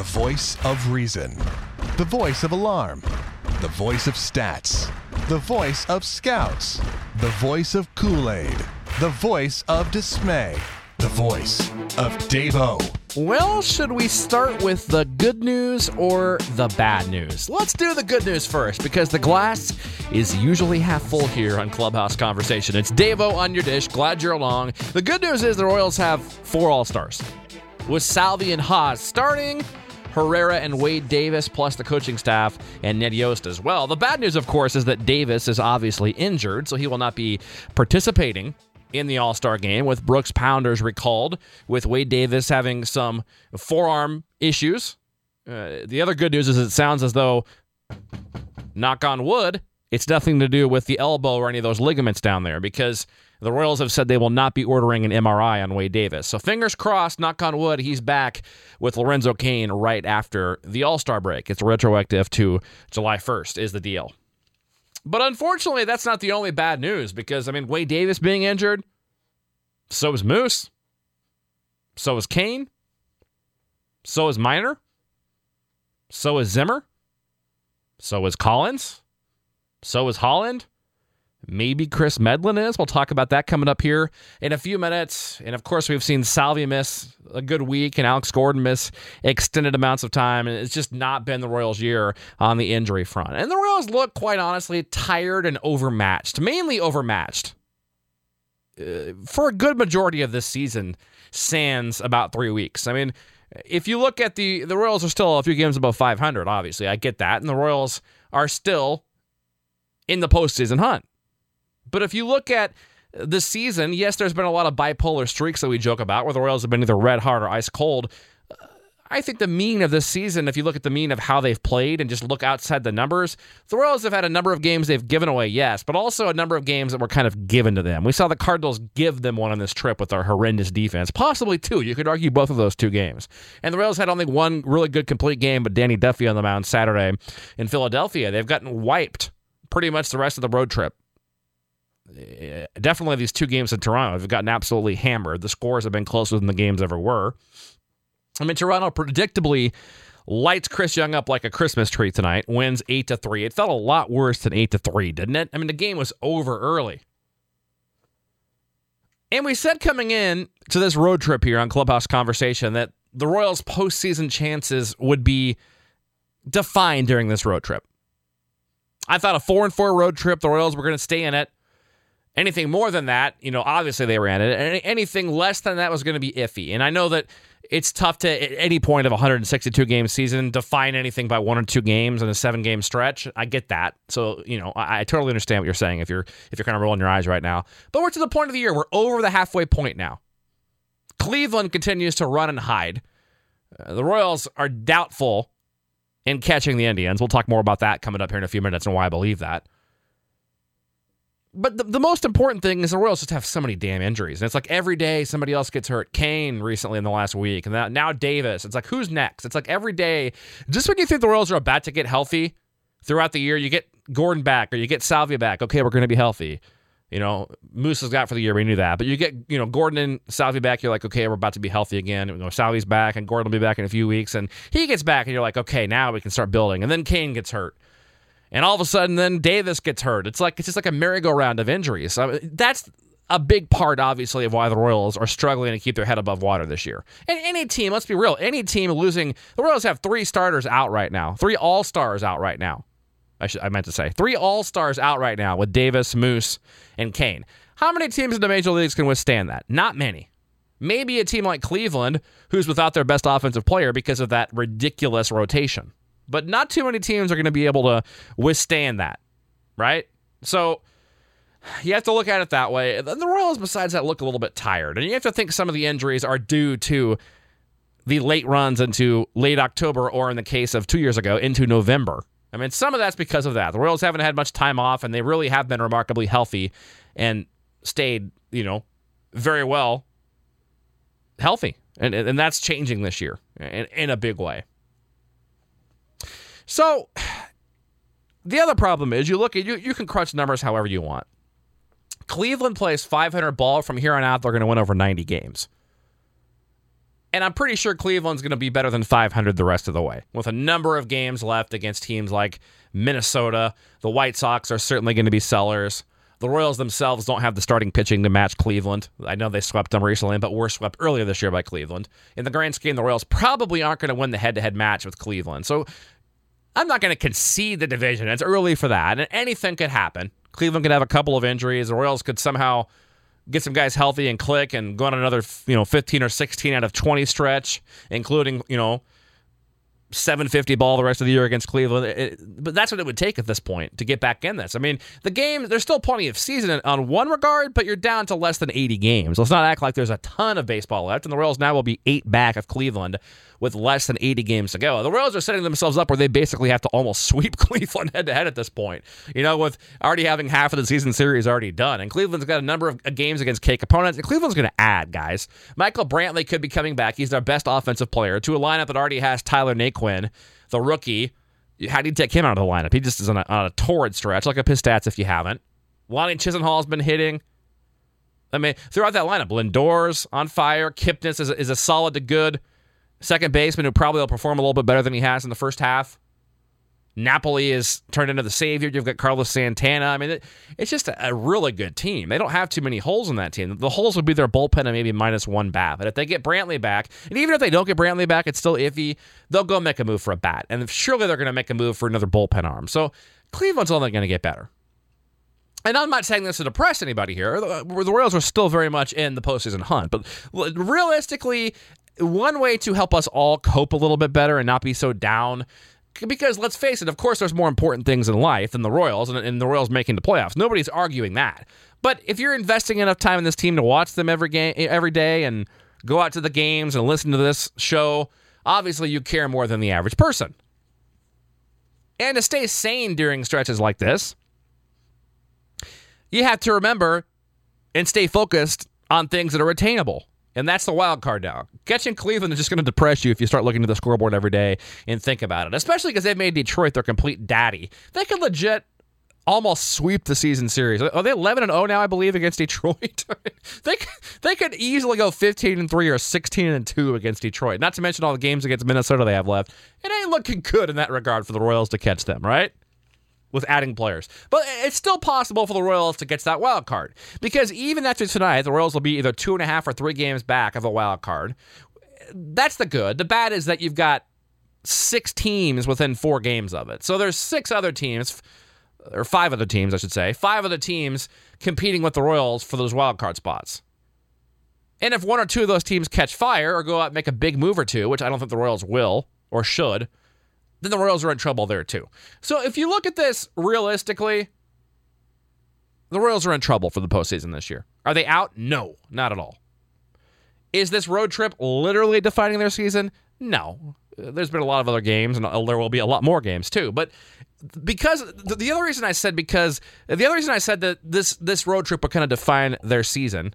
The voice of reason. The voice of alarm. The voice of stats. The voice of scouts. The voice of Kool Aid. The voice of dismay. The voice of Davo. Well, should we start with the good news or the bad news? Let's do the good news first because the glass is usually half full here on Clubhouse Conversation. It's Davo on your dish. Glad you're along. The good news is the Royals have four All Stars with Salvi and Haas starting. Herrera and Wade Davis, plus the coaching staff and Ned Yost as well. The bad news, of course, is that Davis is obviously injured, so he will not be participating in the All Star game, with Brooks Pounders recalled, with Wade Davis having some forearm issues. Uh, the other good news is it sounds as though, knock on wood, it's nothing to do with the elbow or any of those ligaments down there because the Royals have said they will not be ordering an MRI on Wade Davis. So fingers crossed, knock on wood, he's back with Lorenzo Cain right after the All Star break. It's retroactive to July 1st, is the deal. But unfortunately, that's not the only bad news because, I mean, Wade Davis being injured, so is Moose, so is Cain, so is Minor, so is Zimmer, so is Collins, so is Holland. Maybe Chris Medlen is. We'll talk about that coming up here in a few minutes. And of course, we've seen Salvi miss a good week and Alex Gordon miss extended amounts of time. And it's just not been the Royals' year on the injury front. And the Royals look, quite honestly, tired and overmatched, mainly overmatched. Uh, for a good majority of this season, sans about three weeks. I mean, if you look at the the Royals are still a few games above 500. Obviously, I get that, and the Royals are still in the postseason hunt. But if you look at the season, yes, there's been a lot of bipolar streaks that we joke about where the Royals have been either red hot or ice cold. I think the mean of this season, if you look at the mean of how they've played and just look outside the numbers, the Royals have had a number of games they've given away, yes, but also a number of games that were kind of given to them. We saw the Cardinals give them one on this trip with their horrendous defense, possibly two. You could argue both of those two games. And the Royals had only one really good complete game, but Danny Duffy on the mound Saturday in Philadelphia. They've gotten wiped pretty much the rest of the road trip Uh, definitely these two games in Toronto have gotten absolutely hammered. The scores have been closer than the games ever were. I mean, Toronto predictably lights Chris Young up like a Christmas tree tonight, wins 8 to 3. It felt a lot worse than 8 to 3, didn't it? I mean, the game was over early. And we said coming in to this road trip here on Clubhouse Conversation that the Royals' postseason chances would be defined during this road trip. I thought a 4 and 4 road trip, the Royals were going to stay in it. Anything more than that, you know, obviously they ran it. Anything less than that was going to be iffy. And I know that it's tough to at any point of a 162 game season define anything by one or two games in a seven game stretch. I get that. So, you know, I, I, totally understand what you're saying if you're if you're kind of rolling your eyes right now. But we're to the point of the year. We're over the halfway point now. Cleveland continues to run and hide. Uh, the Royals are doubtful in catching the Indians. We'll talk more about that coming up here in a few minutes and why I believe that. But the, the most important thing is the Royals just have so many damn injuries. And it's like every day somebody else gets hurt. Cain recently in the last week. And now Davis. It's like, who's next? It's like every day, just when you think the Royals are about to get healthy throughout the year, you get Gordon back or you get Salvi back. Okay, we're going to be healthy. You know, Moose has got for the year. We knew that. But you get, you know, Gordon and Salvi back. You're like, okay, we're about to be healthy again. You know, Salvi's back and Gordon will be back in a few weeks. And he gets back and you're like, okay, now we can start building. And then Cain gets hurt and all of a sudden then Davis gets hurt. It's like it's just like a merry-go-round of injuries. I mean, that's a big part, obviously, of why the Royals are struggling to keep their head above water this year. And any team, let's be real, any team losing, the Royals have three starters out right now, three All Stars out right now. I, should, I meant to say three All Stars out right now with Davis, Moose, and Cain. How many teams in the major leagues can withstand that? Not many. Maybe a team like Cleveland, who's without their best offensive player because of that ridiculous rotation but not too many teams are going to be able to withstand that, right? So you have to look at it that way. The Royals, besides that, look a little bit tired, and you have to think some of the injuries are due to the late runs into late October, or in the case of two years ago, into November. I mean, some of that's because of that. The Royals haven't had much time off, and they really have been remarkably healthy and stayed, you know, very well healthy. And, and that's changing this year in, in a big way. So the other problem is you look at you you can crunch numbers however you want. Cleveland plays 500 ball from here on out they're going to win over 90 games. And I'm pretty sure Cleveland's going to be better than 500 the rest of the way. With a number of games left against teams like Minnesota, the White Sox are certainly going to be sellers. The Royals themselves don't have the starting pitching to match Cleveland. I know they swept them recently, but were swept earlier this year by Cleveland. In the grand scheme, the Royals probably aren't going to win the head to head match with Cleveland. So I'm not going to concede the division. It's early for that, and anything could happen. Cleveland could have a couple of injuries. The Royals could somehow get some guys healthy and click and go on another, you know, 15 or 16 out of 20 stretch, including, you know, 750 ball the rest of the year against Cleveland. It, but that's what it would take at this point to get back in this. I mean, the game, there's still plenty of season on one regard, but you're down to less than 80 games. Let's not act like there's a ton of baseball left, and the Royals now will be eight back of Cleveland with less than 80 games to go. The Royals are setting themselves up where they basically have to almost sweep Cleveland head to head at this point. You know, with already having half of the season series already done. And Cleveland's got a number of games against cake opponents. And Cleveland's going to add, guys. Michael Brantley could be coming back. He's their best offensive player to a lineup that already has Tyler Naquin, the rookie. How do you take him out of the lineup? He just is on a, on a torrid stretch. Look up his stats if you haven't. Lonnie Chisenhall's been hitting. I mean, throughout that lineup, Lindor's on fire. Kipnis is is a solid to good second baseman who probably will perform a little bit better than he has in the first half. Napoli is turned into the savior. You've got Carlos Santana. I mean, it, it's just a, a, really good team. They don't have too many holes in that team. The holes would be their bullpen and maybe minus one bat. But if they get Brantley back, and even if they don't get Brantley back, it's still iffy. They'll go make a move for a bat, and surely they're going to make a move for another bullpen arm. So Cleveland's only going to get better. And I'm not saying this to depress anybody here. The, the Royals are still very much in the postseason hunt, but realistically, one way to help us all cope a little bit better and not be so down because let's face it, of course, there's more important things in life than the Royals and, and, the Royals making the playoffs. Nobody's arguing that. But if you're investing enough time in this team to watch them every game, every day, and go out to the games and listen to this show, obviously you care more than the average person. And to stay sane during stretches like this, you have to remember and stay focused on things that are attainable. And that's the wild card now. Catching Cleveland is just going to depress you if you start looking at the scoreboard every day and think about it, especially because they've made Detroit their complete daddy. They could legit almost sweep the season series. Are they 11 and 0 now, I believe, against Detroit? they they could easily go 15 and 3 or 16 and 2 against Detroit. Not to mention all the games against Minnesota they have left. It ain't looking good in that regard for the Royals to catch them, right? With adding players. But it's still possible for the Royals to get to that wild card because even after tonight, the Royals will be either two and a half or three games back of a wild card. That's the good. The bad is that you've got six teams within four games of it. So there's six other teams, or five other teams, I should say, five other teams competing with the Royals for those wild card spots. And if one or two of those teams catch fire or go out and make a big move or two, which I don't think the Royals will or should, then the Royals are in trouble there too. So if you look at this realistically, the Royals are in trouble for the postseason this year. Are they out? No, not at all. Is this road trip literally defining their season? No. There's been a lot of other games, and uh, there will be a lot more games too. But because the other reason I said because the other reason I said that this this road trip would kind of define their season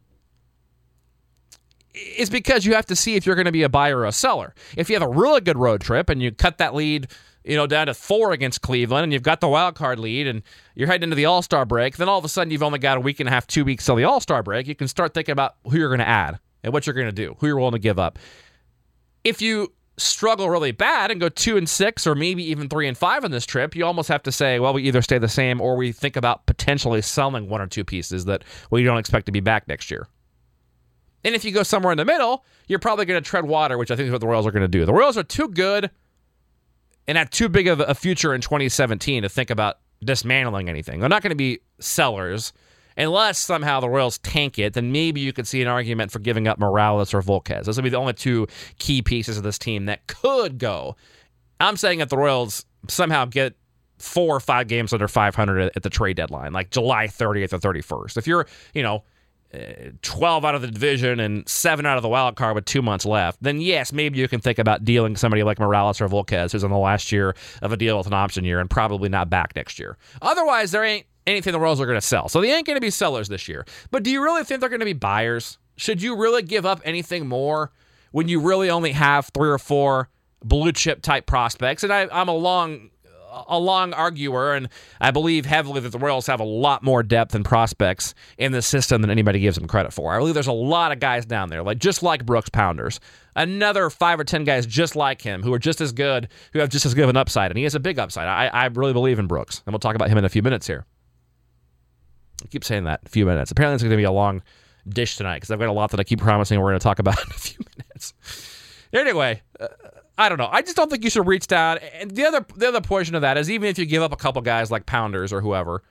is because you have to see if you're going to be a buyer or a seller. If you have a really good road trip and you cut that lead, you know, down to four against Cleveland, and you've got the wild card lead, and you're heading into the All Star break, then all of a sudden you've only got a week and a half, two weeks till the All Star break. You can start thinking about who you're going to add and what you're going to do, who you're willing to give up. If you struggle really bad and go two and six, or maybe even three and five on this trip, you almost have to say, well, we either stay the same or we think about potentially selling one or two pieces that we don't expect to be back next year. And if you go somewhere in the middle, you're probably going to tread water, which I think is what the Royals are going to do. The Royals are too good and have too big of a future in 2017 to think about dismantling anything. They're not going to be sellers unless somehow the Royals tank it. Then maybe you could see an argument for giving up Morales or Volquez. Those would be the only two key pieces of this team that could go. I'm saying that the Royals somehow get four or five games under 500 at the trade deadline, like July 30th or 31st. If you're, you know, 12 out of the division and 7 out of the wild card with two months left, then yes, maybe you can think about dealing somebody like Morales or Volquez, who's on the last year of a deal with an option year and probably not back next year. Otherwise, there ain't anything the Royals are going to sell. So they ain't going to be sellers this year. But do you really think they're going to be buyers? Should you really give up anything more when you really only have three or four blue chip type prospects? And I, I'm a long a long arguer, and I believe heavily that the Royals have a lot more depth and prospects in the system than anybody gives them credit for. I believe there's a lot of guys down there, like just like Brooks Pounders, another five or ten guys just like him who are just as good, who have just as good of an upside, and he has a big upside. I, I really believe in Brooks, and we'll talk about him in a few minutes here. I keep saying that a few minutes. Apparently, it's going to be a long dish tonight because I've got a lot that I keep promising we're going to talk about in a few minutes. Anyway, uh, I don't know. I just don't think you should reach down. And the other the other portion of that is even if you give up a couple guys like Pounders or whoever,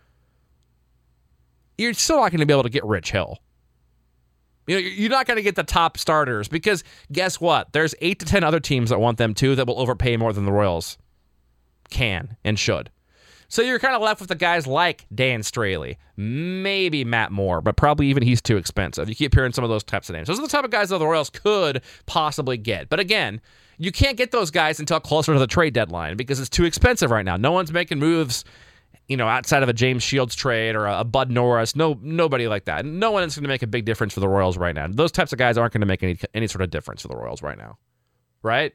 you're still not going to be able to get Rich Hill. You know, you're not going to get the top starters because guess what? There's eight to ten other teams that want them too that will overpay more than the Royals can and should. So you're kind of left with the guys like Dan Straily, maybe Matt Moore, but probably even he's too expensive. You keep hearing some of those types of names. Those are the type of guys that the Royals could possibly get. But again, you can't get those guys until closer to the trade deadline because it's too expensive right now. No one's making moves, you know, outside of a James Shields trade or a Bud Norris. No, nobody like that. No one is going to make a big difference for the Royals right now. Those types of guys aren't going to make any any sort of difference for the Royals right now, right?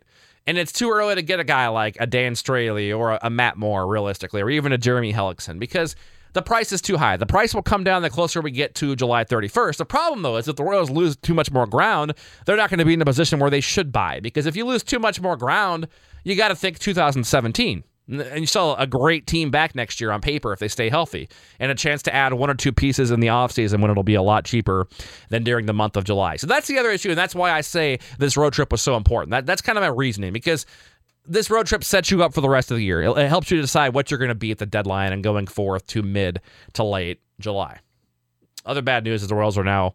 And it's too early to get a guy like a Dan Straily or a, a Matt Moore, realistically, or even a Jeremy Hellickson because the price is too high. The price will come down the closer we get to July 31st. The problem, though, is if the Royals lose too much more ground, they're not going to be in a position where they should buy. Because if you lose too much more ground, you got to think 2017. And you still a great team back next year on paper if they stay healthy, and a chance to add one or two pieces in the offseason when it'll be a lot cheaper than during the month of July. So that's the other issue, and that's why I say this road trip was so important. That, that's kind of my reasoning because this road trip sets you up for the rest of the year. It, it helps you decide what you're going to be at the deadline and going forth to mid to late July. Other bad news is the Royals are now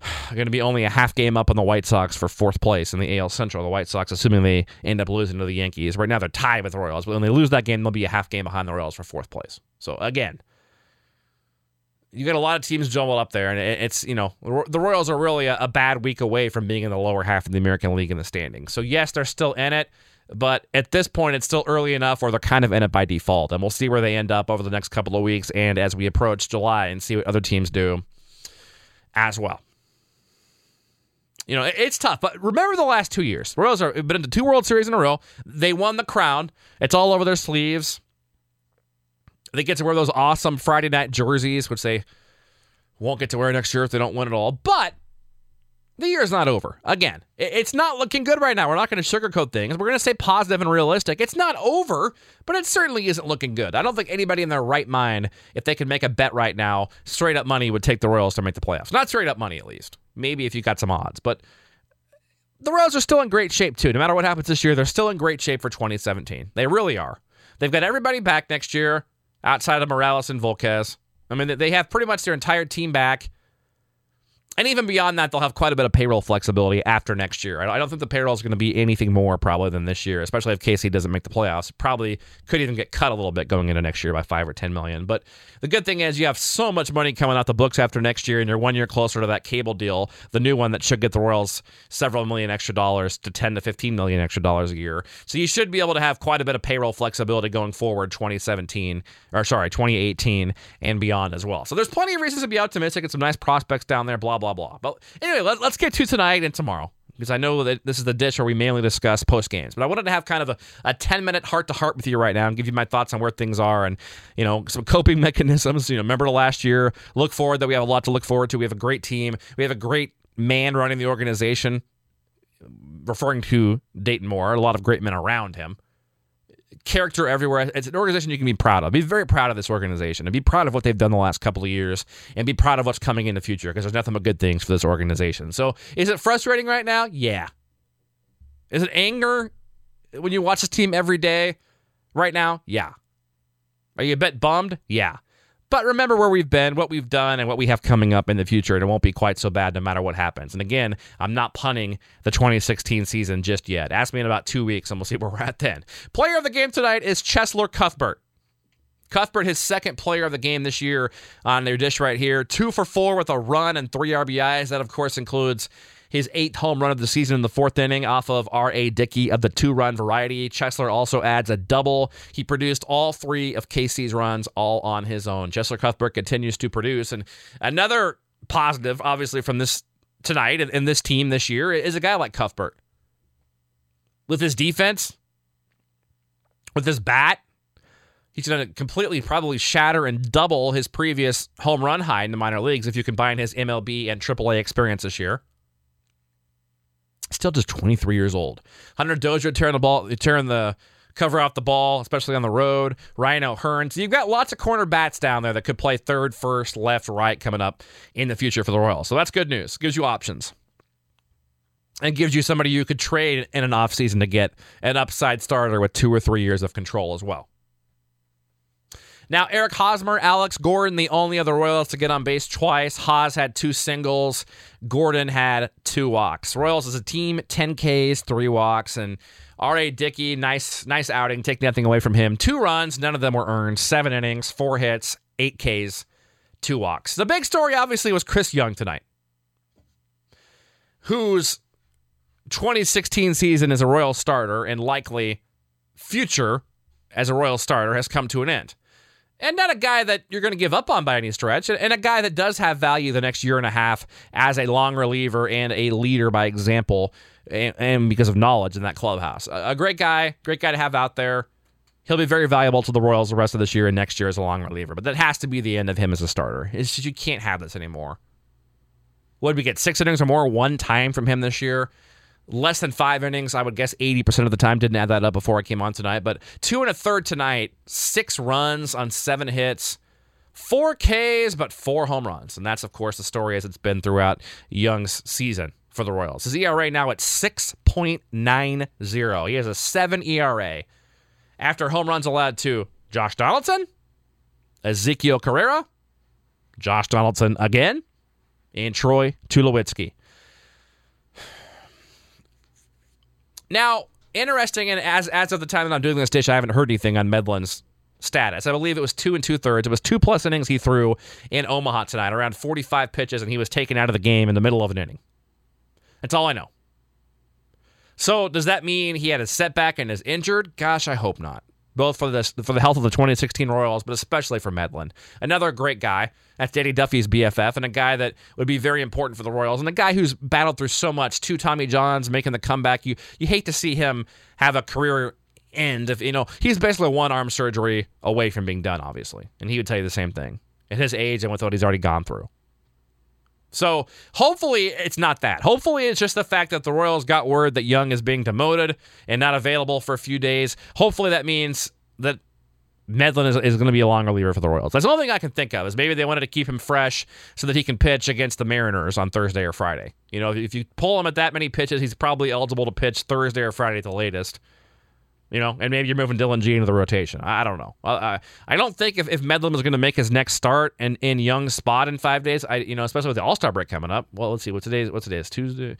going to be only a half game up on the White Sox for fourth place in the AL Central. The White Sox, assuming they end up losing to the Yankees, right now they're tied with the Royals, but when they lose that game, they'll be a half game behind the Royals for fourth place. So again, you got a lot of teams jumbled up there, and it's you know the Royals are really a, a bad week away from being in the lower half of the American League in the standings. So yes, they're still in it. But at this point, it's still early enough where they're kind of in it by default. And we'll see where they end up over the next couple of weeks and as we approach July and see what other teams do as well you know, it's tough. But remember the last two years. The Royals have been into two World Series in a row. They won the crown. It's all over their sleeves. They get to wear those awesome Friday night jerseys, which they won't get to wear next year if they don't win it all. But the year's not over. Again, it's not looking good right now. We're not going to sugarcoat things. We're going to stay positive and realistic. It's not over, but it certainly isn't looking good. I don't think anybody in their right mind, if they could make a bet right now, straight up money would take the Royals to make the playoffs. Not straight up money, at least. Maybe if you got some odds, but the Royals are still in great shape too. No matter what happens this year, they're still in great shape for 2017. They really are. They've got everybody back next year outside of Morales and Volquez. I mean, they have pretty much their entire team back. And even beyond that, they'll have quite a bit of payroll flexibility after next year. I don't think the payroll is going to be anything more probably than this year, especially if KC doesn't make the playoffs. Probably could even get cut a little bit going into next year by five or ten million. But the good thing is you have so much money coming out the books after next year, and you're one year closer to that cable deal, the new one that should get the Royals several million extra dollars to ten to fifteen million extra dollars a year. So you should be able to have quite a bit of payroll flexibility going forward, 2017 or sorry, 2018 and beyond as well. So there's plenty of reasons to be optimistic and some nice prospects down there. Blah blah blah. But anyway, let, us get to tonight and tomorrow because I know that this is the dish where we mainly discuss post games. But I wanted to have kind of a, a 10 minute heart to heart with you right now and give you my thoughts on where things are and, you know, some coping mechanisms. You know, remember the last year, look forward that we have a lot to look forward to. We have a great team, we have a great man running the organization, referring to Dayton Moore, a lot of great men around him character everywhere. It's an organization you can be proud of. Be very proud of this organization and be proud of what they've done the last couple of years and be proud of what's coming in the future because there's nothing but good things for this organization. So, is it frustrating right now? Yeah. Is it anger when you watch this team every day right now? Yeah. Are you a bit bummed? Yeah. But remember where we've been, what we've done, and what we have coming up in the future, and it won't be quite so bad no matter what happens. And again, I'm not punning the 2016 season just yet. Ask me in about two weeks, and we'll see where we're at then. Player of the game tonight is Cheslor Cuthbert. Cuthbert, his second player of the game this year on their dish right here. Two for four with a run and three RBIs. That, of course, includes his eighth home run of the season in the fourth inning off of R.A. Dickey of the two run variety. Cheslor also adds a double. He produced all three of KC's runs all on his own. Cheslor Cuthbert continues to produce. And another positive, obviously, from this tonight and, this team this year is a guy like Cuthbert. With his defense, with his bat. He's going to completely probably shatter and double his previous home run high in the minor leagues if you combine his MLB and AAA experience this year. Still just 23 years old. Hunter Dozier tearing the ball, tearing the cover off the ball, especially on the road. Ryan O'Hearn. So you've got lots of corner bats down there that could play third, first, left, right coming up in the future for the Royals. So that's good news. Gives you options. And gives you somebody you could trade in an offseason to get an upside starter with two or three years of control as well. Now, Eric Hosmer, Alex Gordon, the only other Royals to get on base twice. Haas had two singles. Gordon had two walks. Royals as a team, 10 Ks, three walks, and R.A. Dickey, nice, nice outing. Take nothing away from him. Two runs, none of them were earned. Seven innings, four hits, eight Ks, two walks. The big story, obviously, was Chris Young tonight, whose 2016 season as a Royal starter and likely future as a Royal starter has come to an end. And not a guy that you're going to give up on by any stretch, and a guy that does have value the next year and a half as a long reliever and a leader by example and, because of knowledge in that clubhouse. A, a, great guy, great guy to have out there. He'll be very valuable to the Royals the rest of this year and next year as a long reliever. But that has to be the end of him as a starter. It's just you can't have this anymore. Would we get six innings or more one time from him this year? Less than five innings, I would guess 80% of the time. Didn't add that up before I came on tonight. But two and a third tonight, six runs on seven hits, four Ks, but four home runs. And that's, of course, the story as it's been throughout Young's season for the Royals. His ERA now at 6.90. He has a 7 ERA. After home runs allowed to Josh Donaldson, Ezekiel Carrera, Josh Donaldson again, and Troy Tulowitzki. Now, interesting, and as as of the time that I'm doing this dish, I haven't heard anything on Medlen's status. I believe it was two and two thirds. It was two plus innings he threw in Omaha tonight, around 45 pitches, and he was taken out of the game in the middle of an inning. That's all I know. So does that mean he had a setback and is injured? Gosh, I hope not. Both for the for the health of the 2016 Royals, but especially for Medlen. Another great guy. That's Danny Duffy's BFF, and a guy that would be very important for the Royals, and a guy who's battled through so much. Two Tommy Johns making the comeback. You you hate to see him have a career end. If you know he's basically one arm surgery away from being done, obviously, and he would tell you the same thing at his age and with what he's already gone through. So hopefully it's not that. Hopefully it's just the fact that the Royals got word that Young is being demoted and not available for a few days. Hopefully that means that Medlen is, is going to be a long reliever for the Royals. That's the only thing I can think of is maybe they wanted to keep him fresh so that he can pitch against the Mariners on Thursday or Friday. You know, if you pull him at that many pitches, he's probably eligible to pitch Thursday or Friday at the latest. You know, and maybe you're moving Dillon Gee into the rotation. I, don't know. I, I don't think if, if Medlen was going to make his next start and in Young's spot in five days, I you know, especially with the All Star break coming up. Well, let's see. What's today? What's today? It's Tuesday,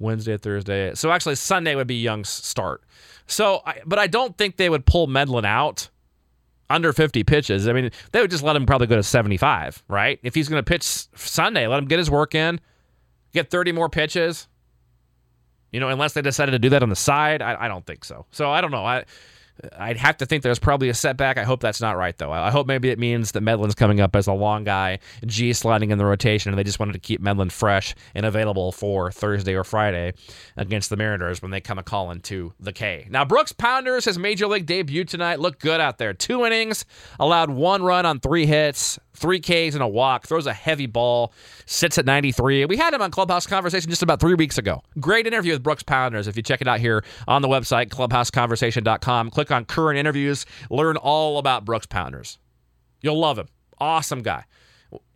Wednesday, Thursday. So actually, Sunday would be Young's start. So, I, but I don't think they would pull Medlen out under 50 pitches. I mean, they would just let him probably go to 75, right? If he's going to pitch Sunday, let him get his work in, get 30 more pitches you know, unless they decided to do that on the side, I, I don't think so. So I don't know. I I'd have to think there's probably a setback. I hope that's not right, though. I hope maybe it means that Medlen's coming up as a long guy, Gee sliding in the rotation, and they just wanted to keep Medlen fresh and available for Thursday or Friday against the Mariners when they come a calling to the K. Now, Brooks Pounders, his major league debut tonight, looked good out there. Two innings, allowed one run on three hits, three Ks and a walk, throws a heavy ball, sits at 93. We had him on Clubhouse Conversation just about three weeks ago. Great interview with Brooks Pounders. If you check it out here on the website, clubhouseconversation.com, click on current interviews, learn all about Brooks Pounders. You'll love him. Awesome guy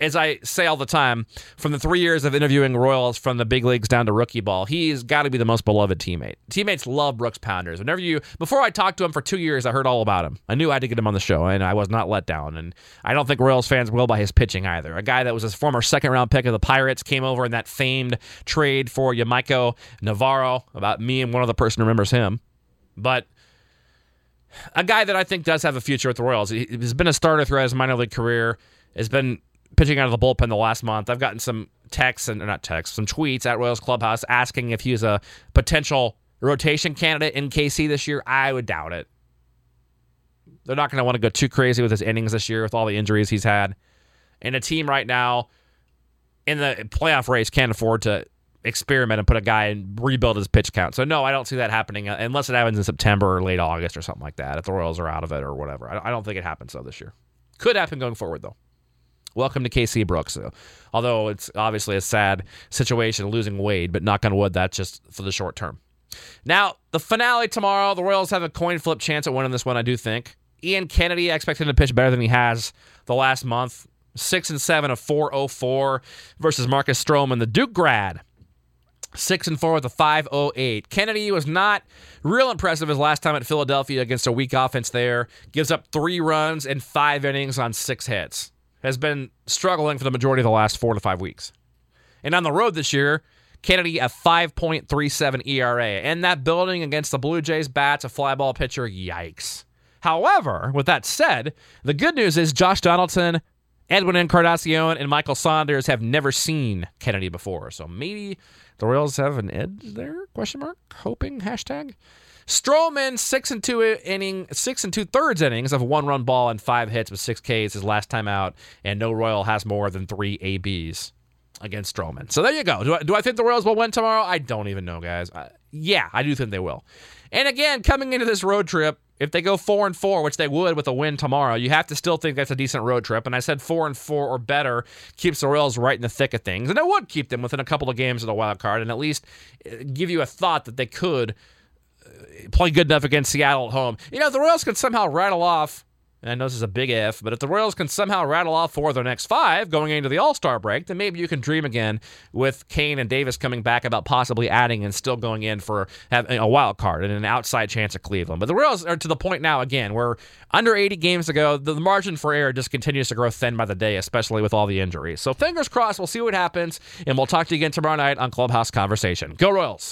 as I say all the time, from the three years of interviewing Royals from the big leagues down to rookie ball, he's got to be the most beloved teammate. Teammates love Brooks Pounders. Whenever you, before I talked to him for two years, I heard all about him. I knew I had to get him on the show, and I was not let down. And I don't think Royals fans will by his pitching either. A guy that was his former second round pick of the Pirates came over in that famed trade for Yamaiko Navarro. About me and one other person remembers him. But a guy that I think does have a future with the Royals. He's been a starter throughout his minor league career. Has been pitching out of the bullpen the last month. I've gotten some texts and not texts, some tweets at Royals Clubhouse asking if he's a potential rotation candidate in KC this year. I would doubt it. They're not going to want to go too crazy with his innings this year with all the injuries he's had. And a team right now in the playoff race can't afford to experiment and put a guy and rebuild his pitch count. So no, I don't see that happening uh, unless it happens in September or late August or something like that. If the Royals are out of it or whatever, I don't think it happens though this year. Could happen going forward though. Welcome to KC Brooks. Although it's obviously a sad situation losing Wade, but knock on wood, that's just for the short term. Now, the finale tomorrow, the Royals have a coin flip chance at winning this one, I do think. Ian Kennedy, I expect him to pitch better than he has the last month. Six and seven of 404 versus Marcus Stroman, the Duke grad. Six and four with a 508. Kennedy was not real impressive his last time at Philadelphia against a weak offense there. Gives up three runs and five innings on six hits. Has been struggling for the majority of the last four to five weeks. And on the road this year, Kennedy a 5.37 ERA. And that building against the Blue Jays bats a fly ball pitcher. Yikes. However, with that said, the good news is Josh Donaldson, Edwin Encarnacion, and Michael Saunders have never seen Kennedy before. So maybe the Royals have an edge there? Question mark. Hoping hashtag. Stroman six and two inning, six and two thirds innings of one run ball and five hits with six Ks his last time out, and no Royal has more than three ABs against Stroman. So there you go. Do I, do I think the Royals will win tomorrow? I don't even know, guys. Uh, yeah, I do think they will. And again, coming into this road trip, if they go four and four, which they would with a win tomorrow, you have to still think that's a decent road trip. And I said four and four or better keeps the Royals right in the thick of things, and it would keep them within a couple of games of the wild card, and at least uh, give you a thought that they could uh, play good enough against Seattle at home. You know, the Royals could somehow rattle off and I know this is a big if, but if the Royals can somehow rattle off four of their next five going into the All Star break, then maybe you can dream again with Cain and Davis coming back about possibly adding and still going in for a wild card and an outside chance at Cleveland. But the Royals are to the point now, again, where under 80 games ago, the margin for error just continues to grow thin by the day, especially with all the injuries. So fingers crossed, we'll see what happens, and we'll talk to you again tomorrow night on Clubhouse Conversation. Go Royals!